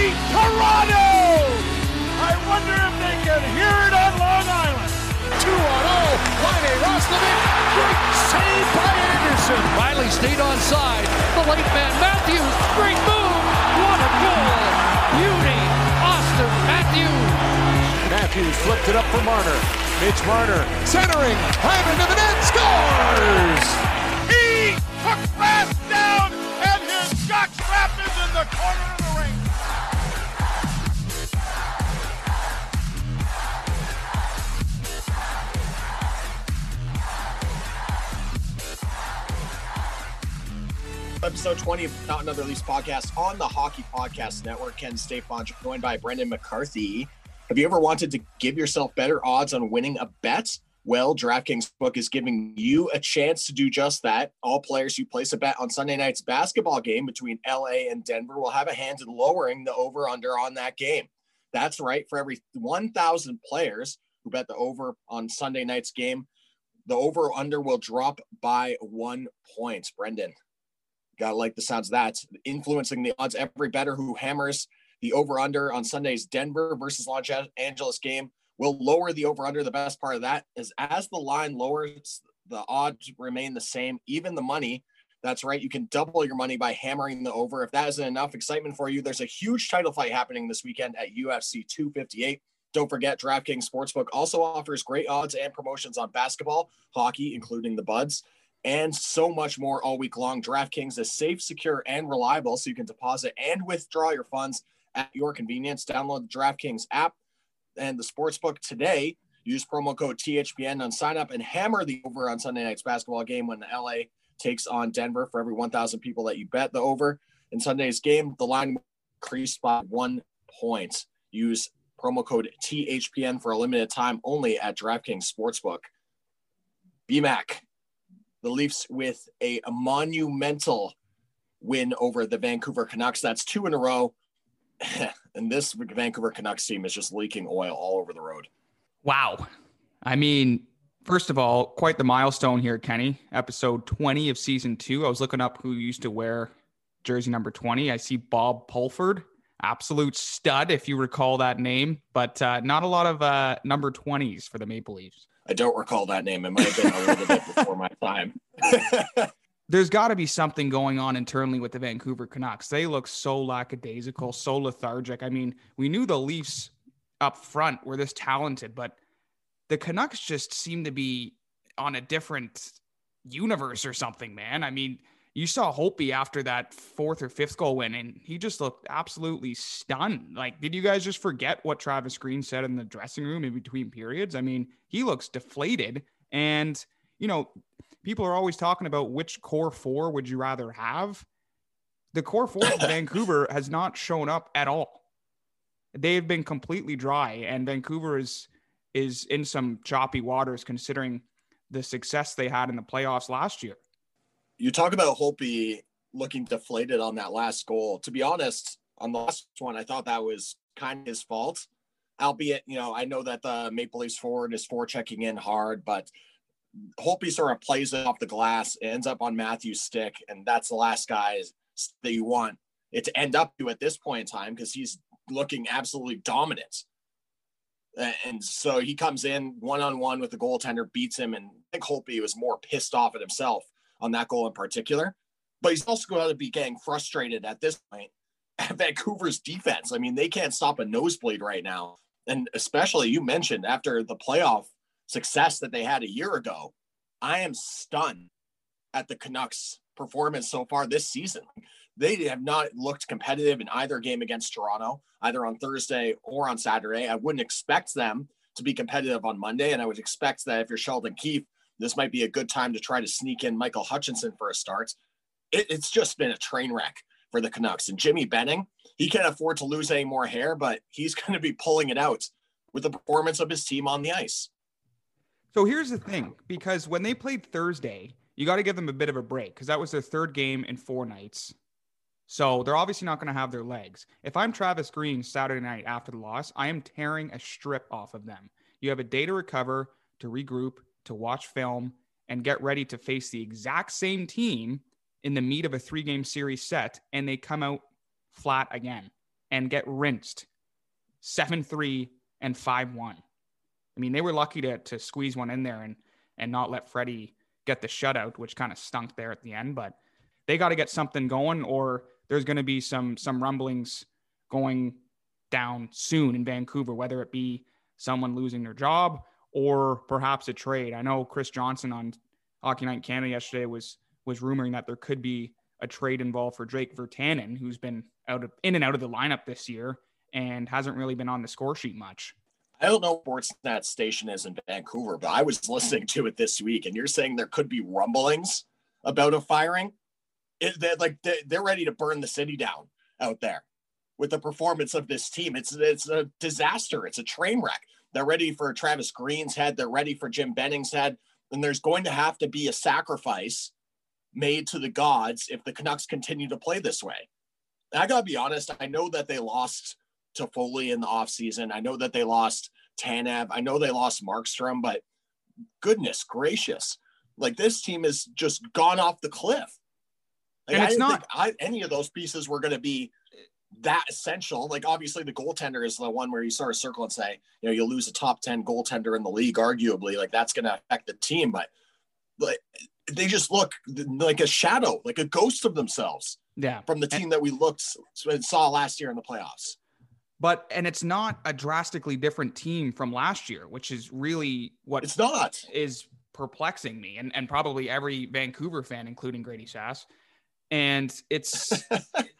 Johnny Toronto! I wonder if they can hear it on Long Island. 2 on 0. Riley Roslovic. Great save by Andersen. Riley stayed on side. The late man Matthews. Great move. What a goal. Beauty. Auston Matthews. Matthews flipped it up for Marner. Mitch Marner centering. Hyman to the net. Scores! He took fast down and his shot trap is in the corner episode 20 of Not Another Leafs podcast on the Hockey Podcast Network. Ken Stapon joined by Brendan McCarthy. Have you ever wanted to give yourself better odds on winning a bet? Well, DraftKings book is giving you a chance to do just that. All players who place a bet on Sunday night's basketball game between LA and Denver will have a hand in lowering the over under on that game. That's right. For every 1,000 players who bet the over on Sunday night's game, the over under will drop by one point. Brendan, Gotta like the sounds of that. Influencing the odds, every better who hammers the over under on Sunday's Denver versus Los Angeles game will lower the over under. The best part of that is as the line lowers, the odds remain the same, even the money. That's right. You can double your money by hammering the over. If that isn't enough excitement for you, there's a huge title fight happening this weekend at UFC 258. Don't forget, DraftKings Sportsbook also offers great odds and promotions on basketball, hockey, including the Buds and so much more all week long. DraftKings is safe, secure, and reliable, so you can deposit and withdraw your funds at your convenience. Download the DraftKings app and the sportsbook today. Use promo code THPN on sign up and hammer the over on Sunday night's basketball game when the LA takes on Denver. For every 1,000 people that you bet the over in Sunday's game, the line increased by one point. Use promo code THPN for a limited time only at DraftKings Sportsbook. BMAC, the Leafs with a, a, monumental win over the Vancouver Canucks. That's two in a row. and this Vancouver Canucks team is just leaking oil all over the road. Wow. I mean, first of all, quite the milestone here, Kenny. Episode 20 of season two. I was looking up who used to wear jersey number 20. I see Bob Pulford, absolute stud, if you recall that name, but uh, not a lot of uh, number 20s for the Maple Leafs. I don't recall that name. It might have been a little bit before my time. There's got to be something going on internally with the Vancouver Canucks. They look so lackadaisical, so lethargic. I mean, we knew the Leafs up front were this talented, but the Canucks just seem to be on a different universe or something, man. I mean, you saw Holtby after that fourth or fifth goal win, and he just looked absolutely stunned. Like, did you guys just forget what Travis Green said in the dressing room in between periods? I mean, he looks deflated. And, you know, people are always talking about which core four would you rather have. The core four of Vancouver has not shown up at all. They've been completely dry, and Vancouver is is in some choppy waters considering the success they had in the playoffs last year you talk about Holtby looking deflated on that last goal. To be honest, on the last one, I thought that was kind of his fault. Albeit, you know, I know that the Maple Leafs forward is for checking in hard, but Holtby sort of plays it off the glass, ends up on Matthew's stick, and that's the last guy that you want it to end up to at this point in time because he's looking absolutely dominant. And so he comes in one on one with the goaltender, beats him, and I think Holtby was more pissed off at himself on that goal in particular. But he's also going to be getting frustrated at this point at Vancouver's defense. I mean, they can't stop a nosebleed right now. And especially you mentioned after the playoff success that they had a year ago, I am stunned at the Canucks performance so far this season. They have not looked competitive in either game against Toronto, either on Thursday or on Saturday. I wouldn't expect them to be competitive on Monday. And I would expect that if you're Sheldon Keefe, this might be a good time to try to sneak in Michael Hutchinson for a start. It, it's just been a train wreck for the Canucks. And Jimmy Benning, he can't afford to lose any more hair, but he's going to be pulling it out with the performance of his team on the ice. So here's the thing because when they played Thursday, you got to give them a bit of a break because that was their third game in four nights. So they're obviously not going to have their legs. If I'm Travis Green Saturday night after the loss, I am tearing a strip off of them. You have a day to recover, to regroup, to watch film, and get ready to face the exact same team in the meat of a three game series set, and they come out flat again and get rinsed 7 3 and 5 1. I mean, they were lucky to, to squeeze one in there and, and not let Freddie get the shutout, which kind of stunk there at the end. But they got to get something going, or there's going to be some some rumblings going down soon in Vancouver, whether it be someone losing their job or perhaps a trade. I know Chris Johnston on Hockey Night in Canada yesterday was was rumoring that there could be a trade involved for Drake Virtanen, who's been out of in and out of the lineup this year and hasn't really been on the score sheet much. I don't know what that station is in Vancouver, but I was listening to it this week, and you're saying there could be rumblings about a firing. It, they're like they're ready to burn the city down out there with the performance of this team. It's it's a disaster. It's a train wreck. They're ready for Travis Green's head. They're ready for Jim Benning's head. And there's going to have to be a sacrifice made to the gods if the Canucks continue to play this way. And I got to be honest, I know that they lost Toffoli in the offseason. I know that they lost Tanev. I know they lost Markstrom, but goodness gracious, like this team has just gone off the cliff. Like, and it's not I, any of those pieces were going to be that essential. Like obviously the goaltender is the one where you sort of circle and say, you know, you'll lose a top 10 goaltender in the league, arguably, like that's going to affect the team. But like they just look like a shadow, like a ghost of themselves. Yeah. From the team and, that we looked and saw last year in the playoffs. But and it's not a drastically different team from last year, which is really what it's not is perplexing me and, and probably every Vancouver fan, including Grady Sass. And it's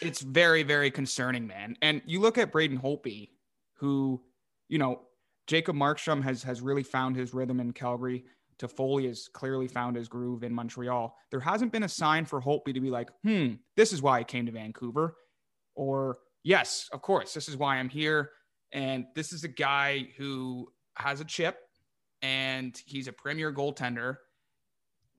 it's very, very concerning, man. And you look at Braden Holtby, who, you know, Jacob Markstrom has has really found his rhythm in Calgary. Toffoli has clearly found his groove in Montreal. There hasn't been a sign for Holtby to be like, hmm, this is why I came to Vancouver. Or, yes, of course, this is why I'm here. And this is a guy who has a chip and he's a premier goaltender.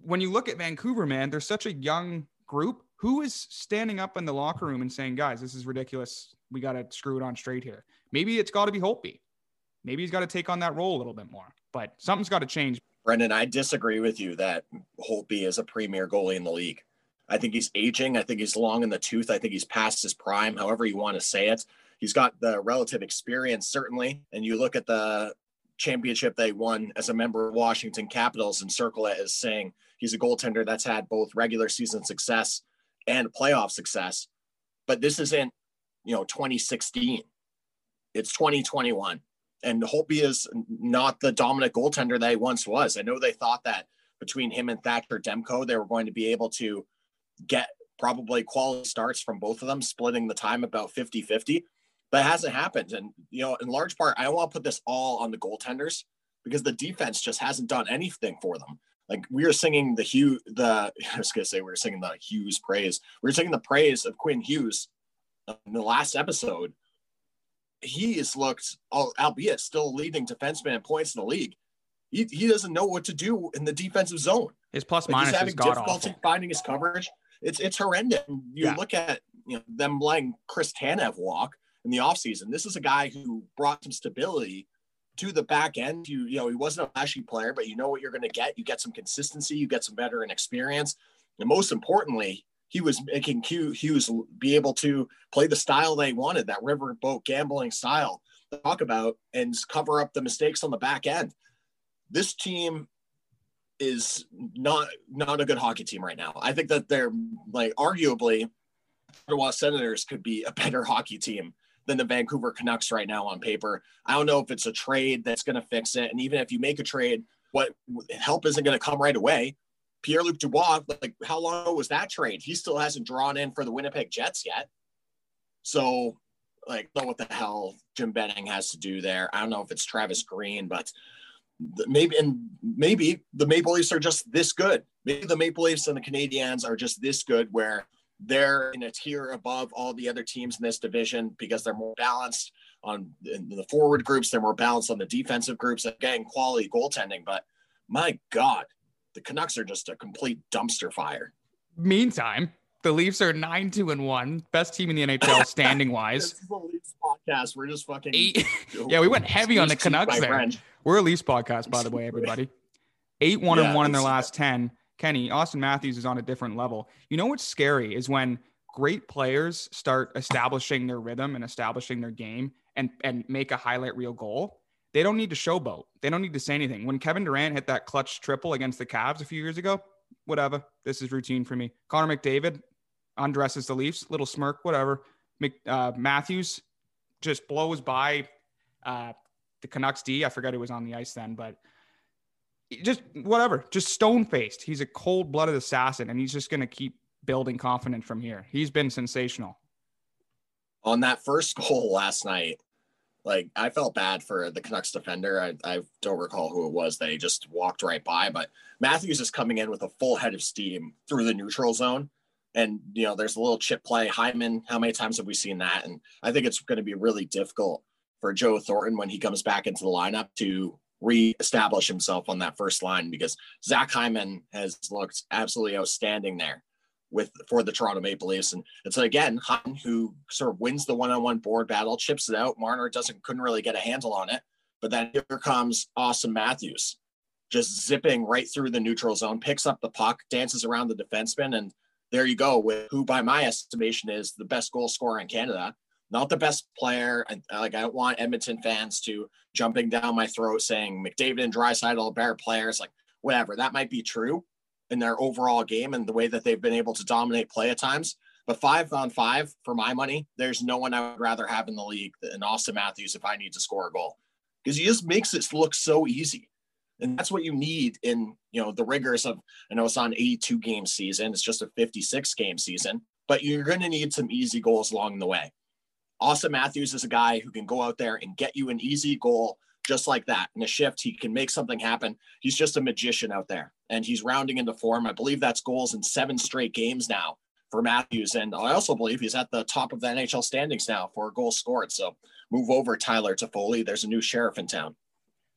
When you look at Vancouver, man, there's such a young group who is standing up in the locker room and saying, guys, this is ridiculous. We got to screw it on straight here. Maybe it's got to be Holtby. Maybe he's got to take on that role a little bit more, but something's got to change. Brendan, I disagree with you that Holtby is a premier goalie in the league. I think he's aging. I think he's long in the tooth. I think he's past his prime, however you want to say it. He's got the relative experience, certainly. And you look at the championship they won as a member of Washington Capitals and circle it as saying he's a goaltender that's had both regular season success and playoff success. But this isn't, you know, 2016. It's 2021. And Holtby is not the dominant goaltender that he once was. I know they thought that between him and Thatcher Demko, they were going to be able to get probably quality starts from both of them, splitting the time about 50 50. But it hasn't happened. And, you know, in large part, I don't want to put this all on the goaltenders because the defense just hasn't done anything for them like we were singing the Hugh the I was gonna say we were singing the Hughes praise. We were singing the praise of Quinn Hughes in the last episode. He has looked, albeit still leading defenseman in points in the league. He, he doesn't know what to do in the defensive zone. His plus like minus he's having difficulty awful. finding his coverage. It's it's horrendous. You yeah. look at you know them letting Chris Tanev walk in the offseason. This is a guy who brought some stability to the back end. You you know he wasn't a flashy player, but you know what you're going to get. You get some consistency, you get some veteran experience, and most importantly, he was making Q Hughes be able to play the style they wanted, that riverboat gambling style. talk about and cover up the mistakes on the back end. This team is not not a good hockey team right now. I think that they're like arguably Ottawa Senators could be a better hockey team than the Vancouver Canucks right now on paper. I don't know if it's a trade that's going to fix it, and even if you make a trade, what help isn't going to come right away. Pierre Luc Dubois, like how long was that trade? He still hasn't drawn in for the Winnipeg Jets yet. So, like, know what the hell Jim Benning has to do there. I don't know if it's Travis Green, but maybe and maybe the Maple Leafs are just this good. Maybe the Maple Leafs and the Canadiens are just this good where they're in a tier above all the other teams in this division because they're more balanced on the forward groups, they're more balanced on the defensive groups, Again, quality goaltending. But my God, the Canucks are just a complete dumpster fire. Meantime, the Leafs are nine two and one, best team in the NHL standing wise. this is the Leafs podcast. We're just fucking. Eight, yeah, we went heavy on the Canucks there. French. We're a Leafs podcast, by the way, everybody. Eight one Yeah, and one in their last ten. Kenny Auston Matthews is on a different level. You know what's scary is when great players start establishing their rhythm and establishing their game and and make a highlight reel goal. They don't need to showboat. They don't need to say anything. When Kevin Durant hit that clutch triple against the Cavs a few years ago, whatever. This is routine for me. Connor McDavid undresses the Leafs, little smirk, whatever. Mc, uh, Matthews just blows by uh, the Canucks D. I forgot who was on the ice then, but just whatever, just stone faced. He's a cold blooded assassin, and he's just going to keep building confidence from here. He's been sensational. on that first goal last night, like I felt bad for the Canucks defender. I, I don't recall who it was that he just walked right by, but Matthews is coming in with a full head of steam through the neutral zone. And, you know, there's a little chip play. Hyman, how many times have we seen that? And I think it's going to be really difficult for Joe Thornton when he comes back into the lineup to re-establish himself on that first line because Zach Hyman has looked absolutely outstanding there with for the Toronto Maple Leafs. And it's again Hyman who sort of wins the one-on-one board battle, chips it out. Marner doesn't couldn't really get a handle on it. But then here comes Auston Matthews, just zipping right through the neutral zone, picks up the puck, dances around the defenseman, and there you go with who, by my estimation, is the best goal scorer in Canada. Not the best player. And like I don't want Edmonton fans to jumping down my throat saying McDavid and Draisaitl are better players. Like whatever, that might be true in their overall game and the way that they've been able to dominate play at times. But five on five, for my money, there's no one I would rather have in the league than Auston Matthews if I need to score a goal because he just makes it look so easy. And that's what you need in, you know, the rigors of, I know it's on 82 game season. It's just a 56 game season, but you're going to need some easy goals along the way. Auston Matthews is a guy who can go out there and get you an easy goal just like that. In a shift, he can make something happen. He's just a magician out there and he's rounding into form. I believe that's goals in seven straight games now for Matthews. And I also believe he's at the top of the NHL standings now for goals scored. So move over Tyler Toffoli. There's a new sheriff in town.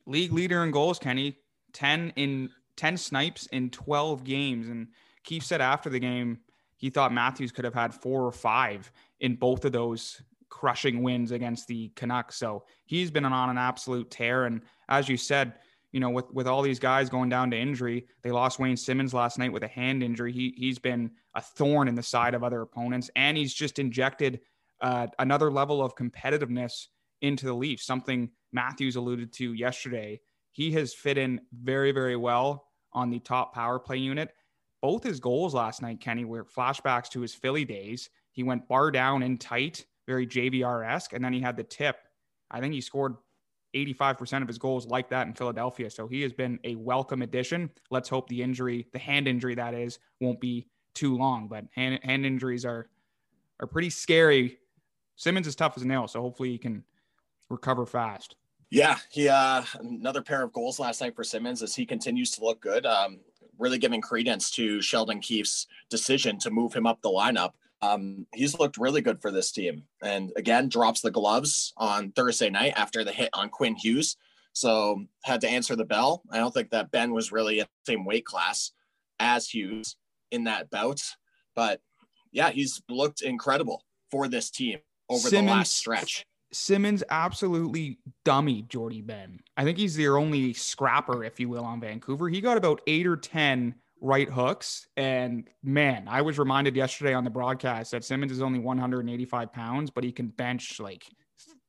League leader in goals, Kenny. 10 in 10 snipes in 12 games. And Keefe said after the game, he thought Matthews could have had four or five in both of those crushing wins against the Canucks. So he's been on an absolute tear. And as you said, you know, with, with all these guys going down to injury, they lost Wayne Simmonds last night with a hand injury. He, he's been a thorn in the side of other opponents, and he's just injected uh, another level of competitiveness into the Leafs, something Matthews alluded to yesterday. He has fit in very, very well on the top power play unit. Both his goals last night, Kenny, were flashbacks to his Philly days. He went bar down and tight, very JVR esque, and then he had the tip. I think he scored 85% of his goals like that in Philadelphia. So he has been a welcome addition. Let's hope the injury, the hand injury that is, won't be too long. But hand, hand injuries are are pretty scary. Simmonds is tough as a nail, so hopefully he can recover fast. Yeah, he uh another pair of goals last night for Simmonds as he continues to look good. Um, really giving credence to Sheldon Keefe's decision to move him up the lineup. Um, he's looked really good for this team, and again drops the gloves on Thursday night after the hit on Quinn Hughes. So had to answer the bell. I don't think that Benn was really in the same weight class as Hughes in that bout, but yeah, he's looked incredible for this team over the last stretch. Simmonds absolutely dummy Jordie Benn. I think he's their only scrapper, if you will, on Vancouver. He got about eight or 10 right hooks. And man, I was reminded yesterday on the broadcast that Simmonds is only 185 pounds, but he can bench like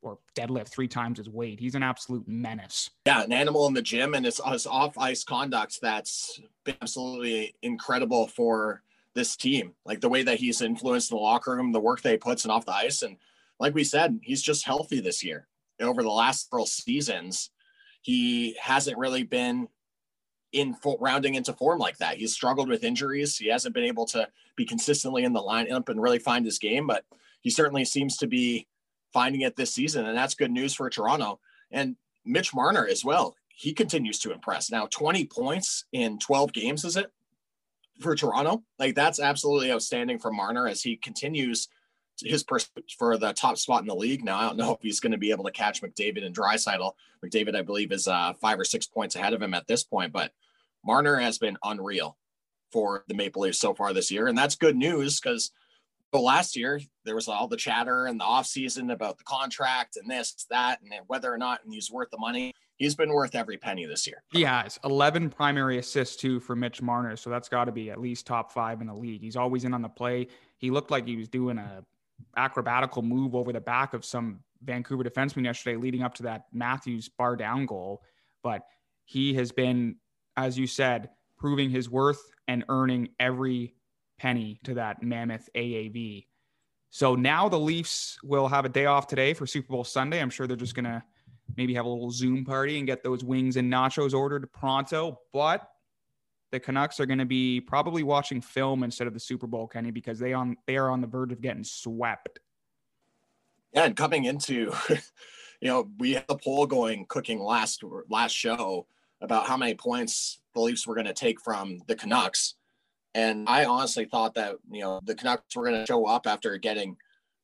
or deadlift three times his weight. He's an absolute menace. Yeah, an animal in the gym, and it's his off ice conduct that's been absolutely incredible for this team. Like the way that he's influenced the locker room, the work that he puts and off the ice, and like we said, he's just healthy this year. Over the last several seasons, he hasn't really been in full rounding into form like that. He's struggled with injuries. He hasn't been able to be consistently in the lineup and really find his game, but he certainly seems to be finding it this season. And that's good news for Toronto. And Mitch Marner as well. He continues to impress. Now, 20 points in 12 games, is it for Toronto? Like that's absolutely outstanding for Marner as he continues his pursuit for the top spot in the league. Now, I don't know if he's going to be able to catch McDavid and Draisaitl. McDavid, I believe, is uh, five or six points ahead of him at this point, but Marner has been unreal for the Maple Leafs so far this year. And that's good news because last year there was all the chatter in the offseason about the contract and this, that, and whether or not he's worth the money. He's been worth every penny this year. He has 11 primary assists too for Mitch Marner. So that's got to be at least top five in the league. He's always in on the play. He looked like he was doing a acrobatical move over the back of some Vancouver defenseman yesterday, leading up to that Matthews bar down goal. But he has been as you said, proving his worth and earning every penny to that mammoth AAV. So now the Leafs will have a day off today for Super Bowl Sunday. I'm sure they're just going to maybe have a little Zoom party and get those wings and nachos ordered pronto. But the Canucks are going to be probably watching film instead of the Super Bowl, Kenny, because they on they are on the verge of getting swept. Yeah, and coming into, you know, we had the poll going cooking last last show about how many points the Leafs were going to take from the Canucks. And I honestly thought that, you know, the Canucks were going to show up after getting,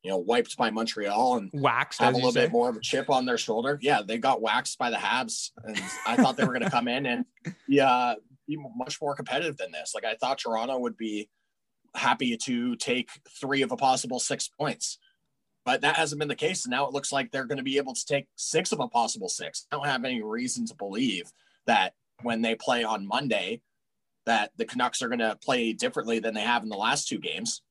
you know, wiped by Montreal and waxed, have a little say. bit more of a chip on their shoulder. Yeah, they got waxed by the Habs. And I thought they were going to come in and yeah, uh, be much more competitive than this. Like I thought Toronto would be happy to take three of a possible six points. But that hasn't been the case. And now it looks like they're going to be able to take six of a possible six. I don't have any reason to believe that when they play on Monday, that the Canucks are going to play differently than they have in the last two games.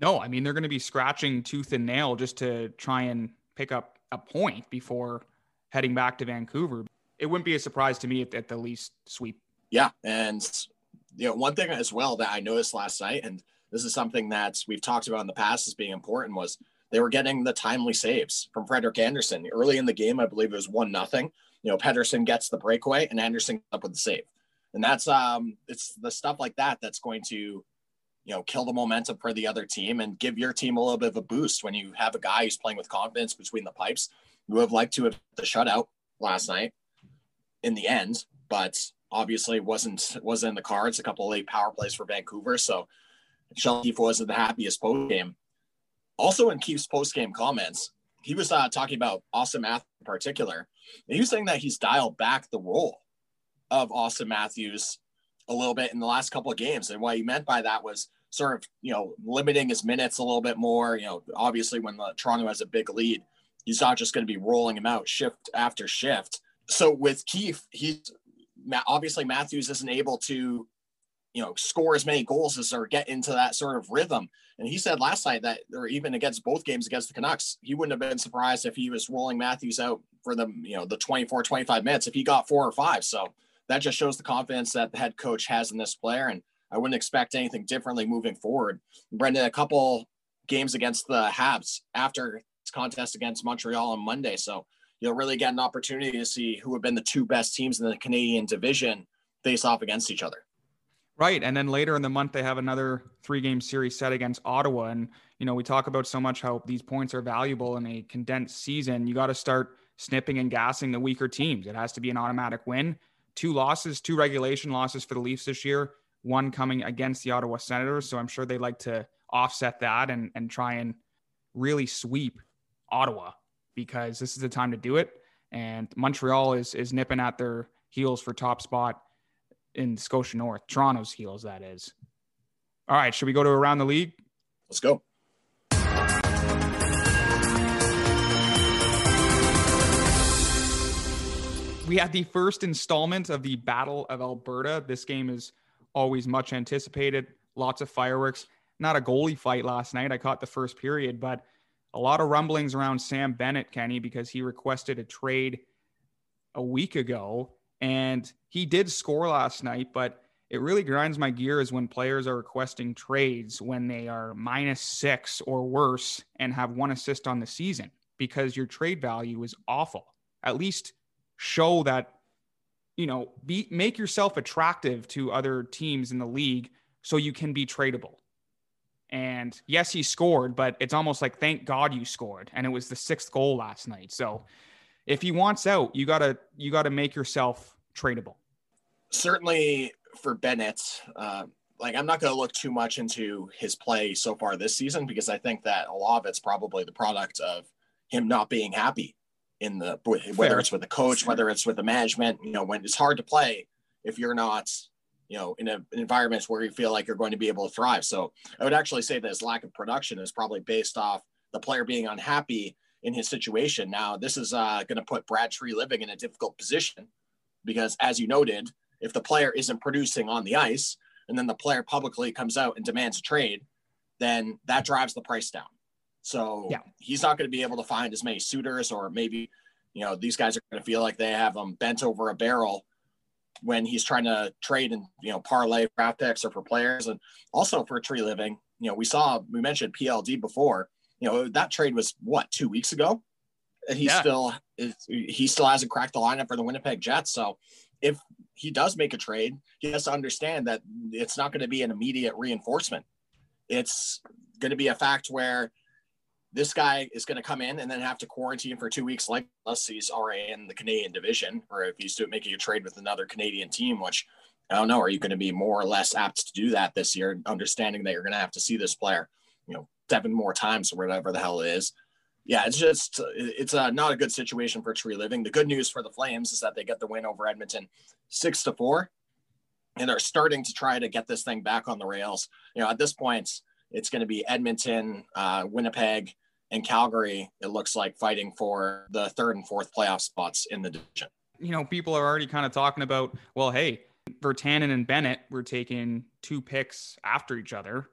No, I mean they're going to be scratching tooth and nail just to try and pick up a point before heading back to Vancouver. It wouldn't be a surprise to me if at the least sweep. Yeah, and you know one thing as well that I noticed last night, and this is something that we've talked about in the past as being important, was they were getting the timely saves from Frederik Andersen early in the game. I believe it was one nothing you know, Pettersson gets the breakaway and Andersen up with the save. And that's um it's the stuff like that that's going to, you know, kill the momentum for the other team and give your team a little bit of a boost when you have a guy who's playing with confidence between the pipes. who have liked to have the shutout last night in the end, but obviously wasn't wasn't in the cards. A couple of late power plays for Vancouver. So Keefe wasn't the happiest post game. Also in Keefe's post game comments, he was uh, talking about Auston Matthews in particular. And he was saying that he's dialed back the role of Auston Matthews a little bit in the last couple of games. And what he meant by that was sort of, you know, limiting his minutes a little bit more. You know, obviously when the, Toronto has a big lead, he's not just going to be rolling him out shift after shift. So with Keefe, he's obviously Matthews isn't able to you know, score as many goals as or get into that sort of rhythm. And he said last night that, or even against both games against the Canucks, he wouldn't have been surprised if he was rolling Matthews out for the, you know, the 24, 25 minutes if he got four or five. So that just shows the confidence that the head coach has in this player. And I wouldn't expect anything differently moving forward. Brendan, a couple games against the Habs after his contest against Montreal on Monday. So you'll really get an opportunity to see who have been the two best teams in the Canadian division face off against each other. Right. And then later in the month, they have another three game series set against Ottawa. And, you know, we talk about so much how these points are valuable in a condensed season. You got to start snipping and gassing the weaker teams. It has to be an automatic win. Two losses, two regulation losses for the Leafs this year, one coming against the Ottawa Senators. So I'm sure they'd like to offset that and, and try and really sweep Ottawa because this is the time to do it. And Montreal is, is nipping at their heels for top spot in Scotia North, Toronto's heels, that is. All right, should we go to around the league? Let's go. We had the first installment of the Battle of Alberta. This game is always much anticipated, lots of fireworks. Not a goalie fight last night. I caught the first period, but a lot of rumblings around Sam Bennett, Kenny, because he requested a trade a week ago and he did score last night, but it really grinds my gears when players are requesting trades when they are minus six or worse and have one assist on the season because your trade value is awful. At least show that, you know, be make yourself attractive to other teams in the league so you can be tradable. And yes, he scored, but it's almost like thank God you scored. And it was the sixth goal last night. So if he wants out, you gotta you gotta make yourself tradable. Certainly for Bennett, uh, like I'm not going to look too much into his play so far this season because I think that a lot of it's probably the product of him not being happy in the whether it's with the coach, whether it's with the management. You know, when it's hard to play if you're not, you know, in a, an environment where you feel like you're going to be able to thrive. So I would actually say that his lack of production is probably based off the player being unhappy in his situation. Now, this is uh, going to put Brad Treliving in a difficult position because, as you noted, if the player isn't producing on the ice and then the player publicly comes out and demands a trade, then that drives the price down. So yeah. he's not going to be able to find as many suitors, or maybe, you know, these guys are going to feel like they have him bent over a barrel when he's trying to trade and, you know, parlay draft picks or for players. And also for Treliving. you know, we saw, we mentioned PLD before you know that trade was what two weeks ago? And he yeah. still is, he still hasn't cracked the lineup for the winnipeg jets. So if he does make a trade he has to understand that it's not going to be an immediate reinforcement. It's going to be a fact where this guy is going to come in and then have to quarantine for two weeks like unless he's already in the canadian division or if he's making a trade with another canadian team which i don't know are you going to be more or less apt to do that this year understanding that you're going to have to see this player you know seven more times or whatever the hell it is. Yeah, it's just it's uh, not a good situation for Treliving. The good news for the Flames is that they get the win over Edmonton, six to four, and they're starting to try to get this thing back on the rails. You know, at this point, it's going to be Edmonton, uh, Winnipeg, and Calgary. It looks like fighting for the third and fourth playoff spots in the division. You know, people are already kind of talking about, well, hey, Virtanen and Bennett were taking two picks after each other,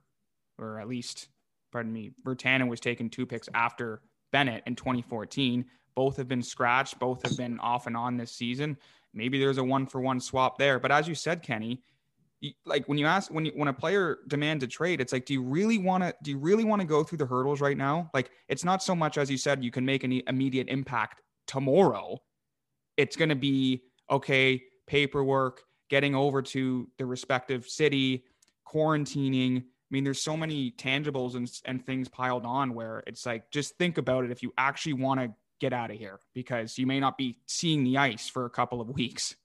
or at least pardon me, Virtanen was taken two picks after Bennett in 2014. Both have been scratched, both have been off and on this season. Maybe there's a one for one swap there. But as you said, Kenny, like when you ask when you, when a player demands a trade, it's like, do you really want to do you really want to go through the hurdles right now? Like it's not so much as you said you can make an immediate impact tomorrow. It's going to be okay, paperwork, getting over to the respective city, quarantining, I mean, there's so many tangibles and, and things piled on where it's like, just think about it if you actually want to get out of here because you may not be seeing the ice for a couple of weeks.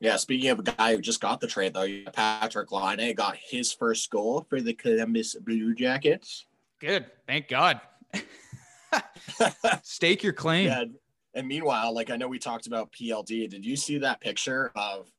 Yeah, speaking of a guy who just got the trade, though, Patrick Laine got his first goal for the Columbus Blue Jackets. Good. Thank God. Stake your claim. Yeah. And meanwhile, like I know we talked about PLD. Did you see that picture of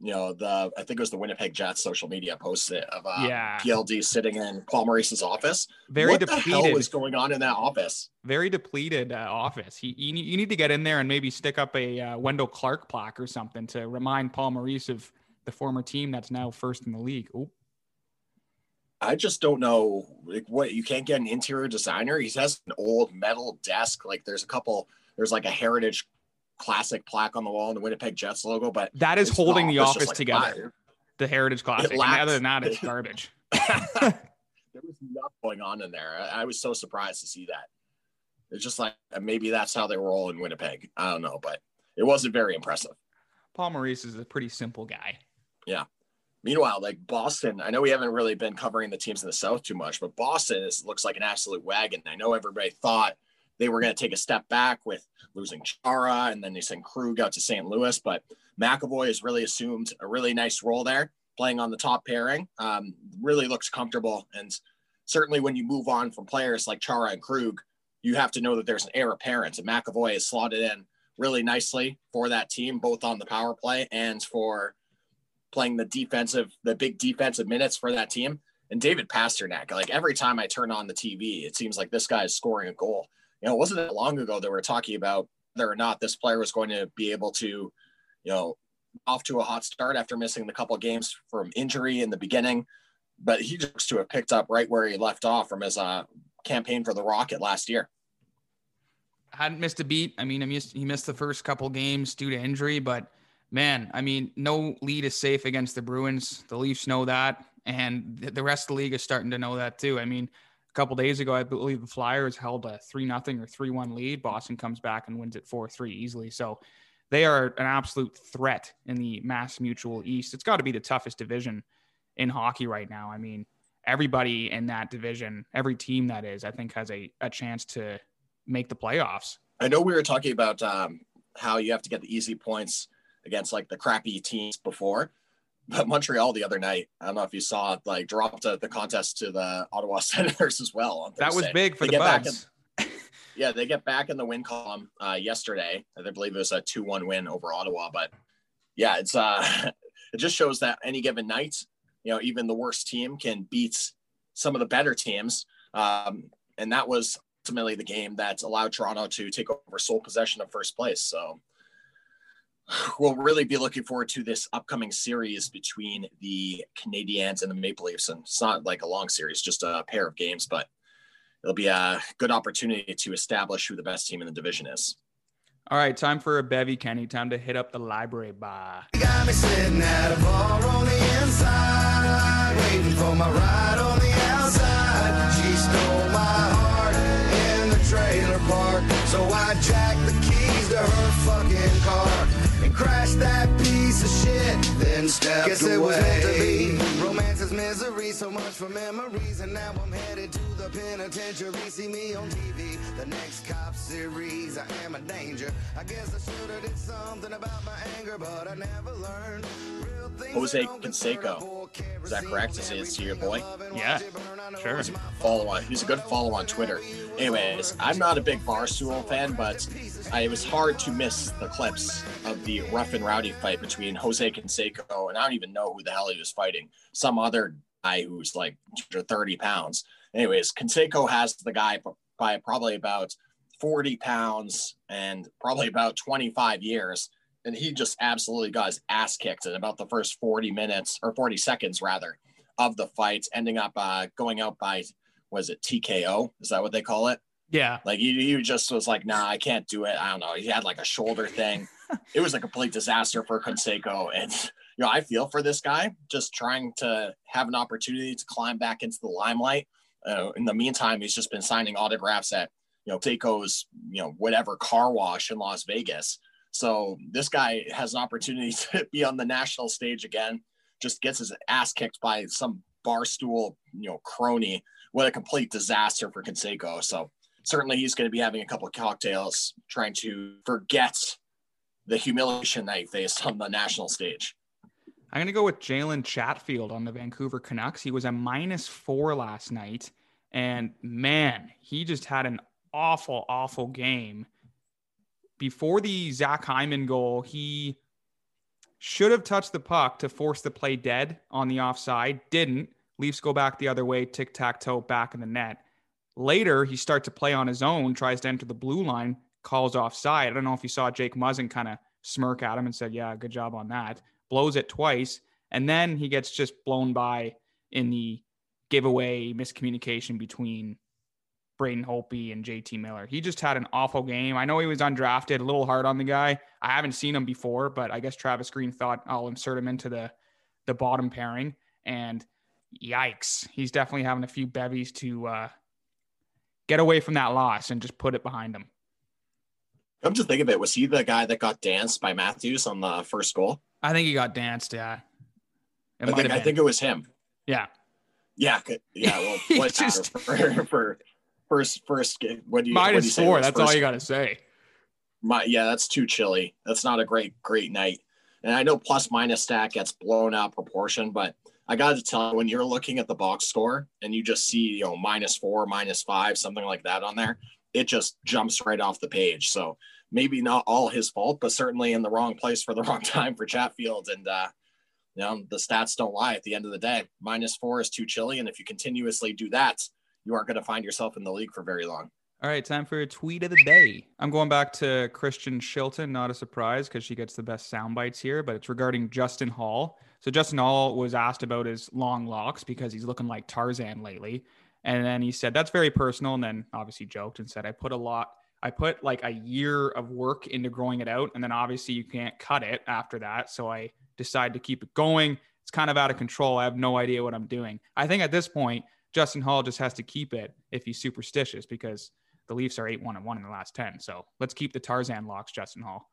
you know the I think it was the Winnipeg Jets social media posted of uh, yeah. PLD sitting in Paul Maurice's office. Very what depleted. the hell was going on in that office? Very depleted uh, office. He you, you need to get in there and maybe stick up a uh, Wendell Clark plaque or something to remind Paul Maurice of the former team that's now first in the league. Ooh. I just don't know like what you can't get an interior designer. He has an old metal desk. Like there's a couple. There's like a heritage classic plaque on the wall and the Winnipeg Jets logo, but that is holding the office like together. Fire. The Heritage Classic. other than that, it's garbage. there was nothing going on in there. I, I, was so surprised to see that. It's just like uh, maybe that's how they roll in Winnipeg. I don't know, but it wasn't very impressive. Paul Maurice is a pretty simple guy. Yeah. Meanwhile, like Boston, I know we haven't really been covering the teams in the South too much, but Boston is, looks like an absolute wagon. I know everybody thought they were going to take a step back with losing Chara, and then they sent Krug out to St. Louis. But McAvoy has really assumed a really nice role there, playing on the top pairing. Um, really looks comfortable, and certainly when you move on from players like Chara and Krug, you have to know that there's an heir apparent, and McAvoy is slotted in really nicely for that team, both on the power play and for playing the defensive, the big defensive minutes for that team. And David Pastrnak, like every time I turn on the TV, it seems like this guy is scoring a goal know, it wasn't long ago that we are talking about whether or not this player was going to be able to, you know, off to a hot start after missing the couple games from injury in the beginning. But he looks to have picked up right where he left off from his uh, campaign for the Rocket last year. Hadn't missed a beat. I mean, he missed the first couple games due to injury, but man, I mean, no lead is safe against the Bruins. The Leafs know that, and the rest of the league is starting to know that too. I mean, couple days ago, I believe the Flyers held a three nothing or three one lead. Boston comes back and wins it four three easily. So they are an absolute threat in the Mass Mutual East. It's got to be the toughest division in hockey right now. I mean, everybody in that division, every team that is, I think has a, a chance to make the playoffs. I know we were talking about um, how you have to get the easy points against like the crappy teams before, but Montreal the other night, I don't know if you saw, it, like dropped the, the contest to the Ottawa Senators as well. that was big for they the Bugs. In, yeah, they get back in the win column uh, yesterday. I believe it was a two-one win over Ottawa, but yeah, it's uh, it just shows that any given night, you know, even the worst team can beat some of the better teams. Um, and that was ultimately the game that allowed Toronto to take over sole possession of first place. So we'll really be looking forward to this upcoming series between the Canadiens and the Maple Leafs. And it's not like a long series, just a pair of games, but it'll be a good opportunity to establish who the best team in the division is. All right, time for a bevy, Kenny. Time to hit up the library bar. got me sitting at a bar on the inside, waiting for my ride on the outside. She stole my heart in the trailer park, so I jacked the keys to her fucking car and crashed that piece of shit. Then stepped Guess away. it was meant to be. Romance is misery, so much for memories, and now I'm headed to the penitentiary. See me on TV, the next cop series. I am a danger. I guess I should have did something about my anger, but I never learned. Jose Canseco. Is that correct? Is it your boy? Yeah, sure. Follow on. He's a good follow on Twitter. Anyways, I'm not a big Barstool fan, but I, it was hard to miss the clips of the rough and rowdy fight between Jose Canseco and I don't even know who the hell he was fighting. Some other guy who's like 30 pounds. Anyways, Canseco has the guy by probably about 40 pounds and probably about 25 years and he just absolutely got his ass kicked in about the first 40 minutes or 40 seconds rather of the fight, ending up uh, going out by was it TKO? Is that what they call it? Yeah. Like he, he just was like, nah, I can't do it. I don't know. He had like a shoulder thing. it was a complete disaster for Canseco. And you know, I feel for this guy just trying to have an opportunity to climb back into the limelight. Uh, in the meantime, he's just been signing autographs at you know Seiko's you know whatever car wash in Las Vegas. So this guy has an opportunity to be on the national stage again. Just gets his ass kicked by some barstool, you know, crony. What a complete disaster for Canseco. So certainly he's going to be having a couple of cocktails, trying to forget the humiliation that he faced on the national stage. I'm going to go with Jalen Chatfield on the Vancouver Canucks. He was a minus four last night. And man, he just had an awful, awful game before the Zach Hyman goal, he should have touched the puck to force the play dead on the offside. Didn't. Leafs go back the other way, tic tac toe back in the net. Later, he starts to play on his own, tries to enter the blue line, calls offside. I don't know if you saw Jake Muzzin kind of smirk at him and said, Yeah, good job on that. Blows it twice. And then he gets just blown by in the giveaway miscommunication between Braden Holtby and JT Miller. He just had an awful game. I know he was undrafted, a little hard on the guy. I haven't seen him before, but I guess Travis Green thought I'll insert him into the the bottom pairing. And yikes, he's definitely having a few bevies to uh, get away from that loss and just put it behind him. Come to think of it, was he the guy that got danced by Matthews on the first goal? I think he got danced. Yeah, it I think, I think it was him. Yeah. Yeah, yeah. Well, what uh, just, for, for first first game. What do you minus do you four? That's all you got to say. My yeah, that's too chilly. That's not a great great night. And I know plus minus stat gets blown out proportion, but I got to tell you, when you're looking at the box score and you just see you know minus four, minus five, something like that on there, it just jumps right off the page. So maybe not all his fault, but certainly in the wrong place for the wrong time for Chatfield. And uh, you know the stats don't lie. At the end of the day, minus four is too chilly, and if you continuously do that, you aren't going to find yourself in the league for very long. All right, time for a tweet of the day. I'm going back to Kristen Shilton, not a surprise because she gets the best sound bites here, but it's regarding Justin Holl. So Justin Holl was asked about his long locks because he's looking like Tarzan lately. And then he said, That's very personal. And then obviously joked and said, I put a lot, I put like a year of work into growing it out. And then obviously you can't cut it after that. So I decided to keep it going. It's kind of out of control. I have no idea what I'm doing. I think at this point, Justin Holl just has to keep it if he's superstitious because the Leafs are 8 1 and 1 in the last 10. So let's keep the Tarzan locks, Justin Holl.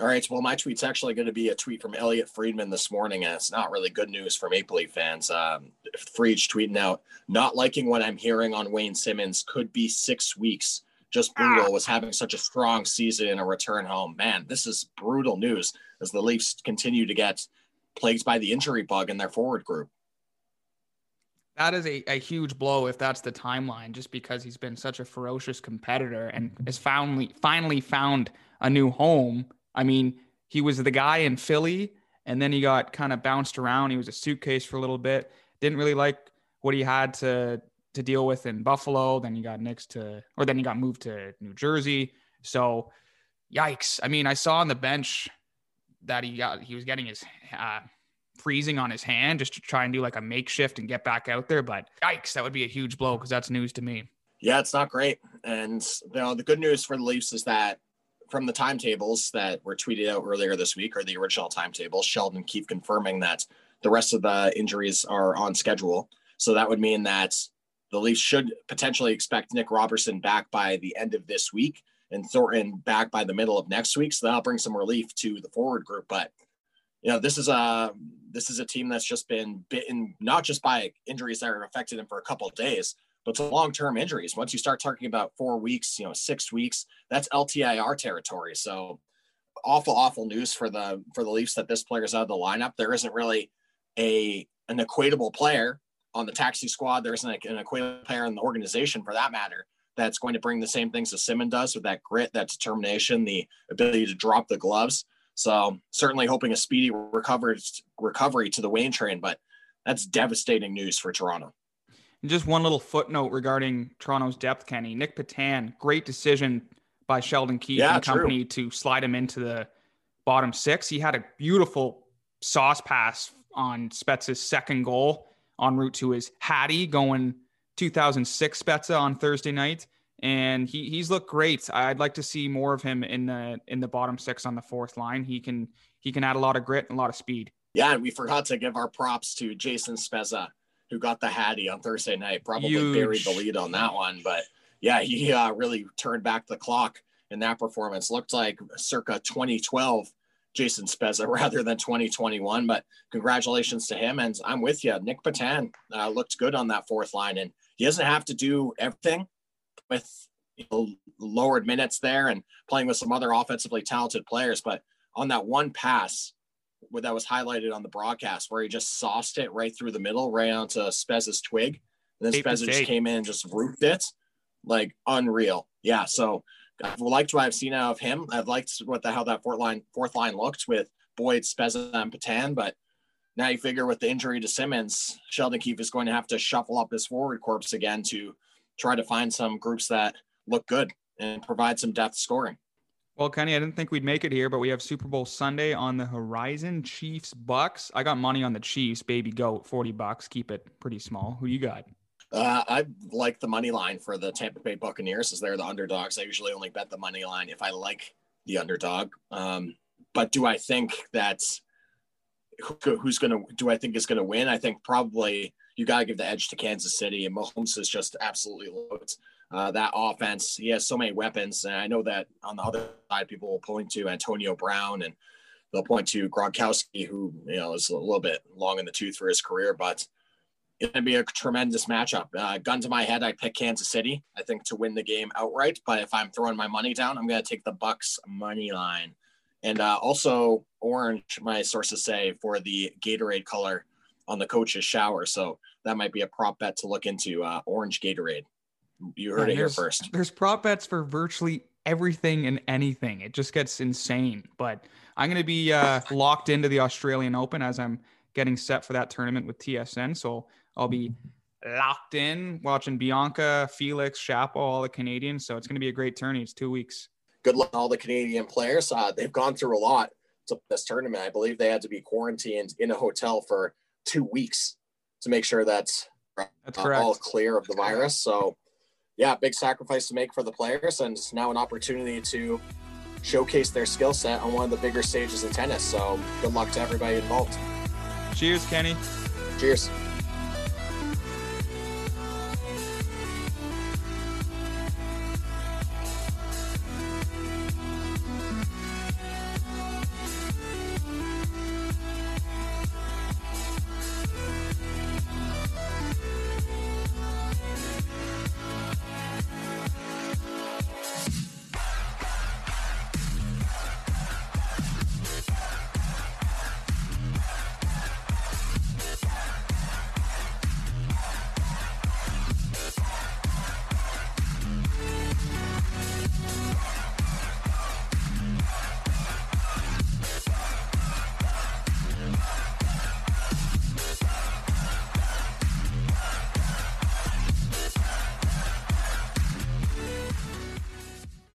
All right. Well, my tweet's actually going to be a tweet from Elliotte Friedman this morning, and it's not really good news for Maple Leaf fans. Um, Fried tweeting out, not liking what I'm hearing on Wayne Simmonds could be six weeks. Just brutal. Was having such a strong season in a return home. Man, this is brutal news as the Leafs continue to get plagued by the injury bug in their forward group. That is a, a huge blow if that's the timeline, just because he's been such a ferocious competitor and has finally finally found a new home I mean, he was the guy in Philly and then he got kind of bounced around. He was a suitcase for a little bit. Didn't really like what he had to to deal with in Buffalo. Then he got next to, or then he got moved to New Jersey. So, yikes! I mean, I saw on the bench that he got he was getting his uh, freezing on his hand just to try and do like a makeshift and get back out there. But yikes, that would be a huge blow because that's news to me. Yeah, it's not great. And you know, the good news for the Leafs is that from the timetables that were tweeted out earlier this week, or the original timetables, Sheldon Keefe confirming that the rest of the injuries are on schedule. So that would mean that the Leafs should potentially expect Nick Robertson back by the end of this week and Thornton back by the middle of next week. So that'll bring some relief to the forward group. But you know, this is a this is a team that's just been bitten not just by injuries that are affected them for a couple of days, but to long-term injuries. Once you start talking about four weeks, you know, six weeks, that's LTIR territory. So awful, awful news for the for the Leafs that this player is out of the lineup. There isn't really a an equatable player on the taxi squad. There isn't an equatable player in the organization for that matter that's going to bring the same things as Simmonds does with that grit, that determination, the ability to drop the gloves. So certainly hoping a speedy recovery recovery to the Wayne train, but that's devastating news for Toronto. And just one little footnote regarding Toronto's depth, Kenny. Nick Petan, great decision by Sheldon Keefe Yeah, and company true. to slide him into the bottom six. He had a beautiful sauce pass on Spezza's second goal en route to his Hattie going 2006 Spezza on Thursday night. And he, he's looked great. I'd like to see more of him in the in the bottom six on the fourth line. He can he can add a lot of grit and a lot of speed. Yeah, and we forgot to give our props to Jason Spezza, who got the Hattie on Thursday night. Probably Huge. buried the lead on that one, but yeah, he uh, really turned back the clock in that performance. Looked like circa 2012 Jason Spezza rather than 2021. But congratulations to him, and I'm with you. Nick Petan uh, looked good on that fourth line, and he doesn't have to do everything with you know, lowered minutes there and playing with some other offensively talented players, but on that one pass that was highlighted on the broadcast where he just sauced it right through the middle, right onto Spezza's twig. And then Spezza just came in and just roofed it. Like unreal. Yeah. So I've liked what I've seen out of him. I've liked what the how that fourth line fourth line looked with Boyd, Spezza, and Petan, but now you figure with the injury to Simmonds, Sheldon Keefe is going to have to shuffle up his forward corpse again to try to find some groups that look good and provide some depth scoring. Well, Kenny, I didn't think we'd make it here, but we have Super Bowl Sunday on the horizon. Chiefs Bucks. I got money on the Chiefs, baby goat, 40 bucks. Keep it pretty small. Who you got? Uh, I like the money line for the Tampa Bay Buccaneers as they're the underdogs. I usually only bet the money line if I like the underdog. Um, but do I think that's who, who's going to, do I think is going to win? I think probably you got to give the edge to Kansas City and Mahomes is just absolutely loads. Uh, that offense, he has so many weapons. And I know that on the other side, people will point to Antonio Brown and they'll point to Gronkowski, who, you know, is a little bit long in the tooth for his career, but it's going to be a tremendous matchup. Uh, gun to my head, I pick Kansas City. I think to win the game outright. But if I'm throwing my money down, I'm going to take the Bucks money line. And uh, also orange, my sources say for the Gatorade color on the coach's shower. So that might be a prop bet to look into. Uh, orange Gatorade. You heard it here first. There's prop bets for virtually everything and anything. It just gets insane. But I'm going to be uh, locked into the Australian Open as I'm getting set for that tournament with TSN. So I'll be locked in watching Bianca, Felix, Shapo, all the Canadians. So it's going to be a great tourney. It's two weeks. good luck all the Canadian players. Uh, they've gone through a lot to this tournament. I believe they had to be quarantined in a hotel for two weeks to make sure that That's uh, all clear of the virus. So, yeah, big sacrifice to make for the players, and it's now an opportunity to showcase their skill set on one of the bigger stages of tennis. So, good luck to everybody involved. Cheers, Kenny. Cheers.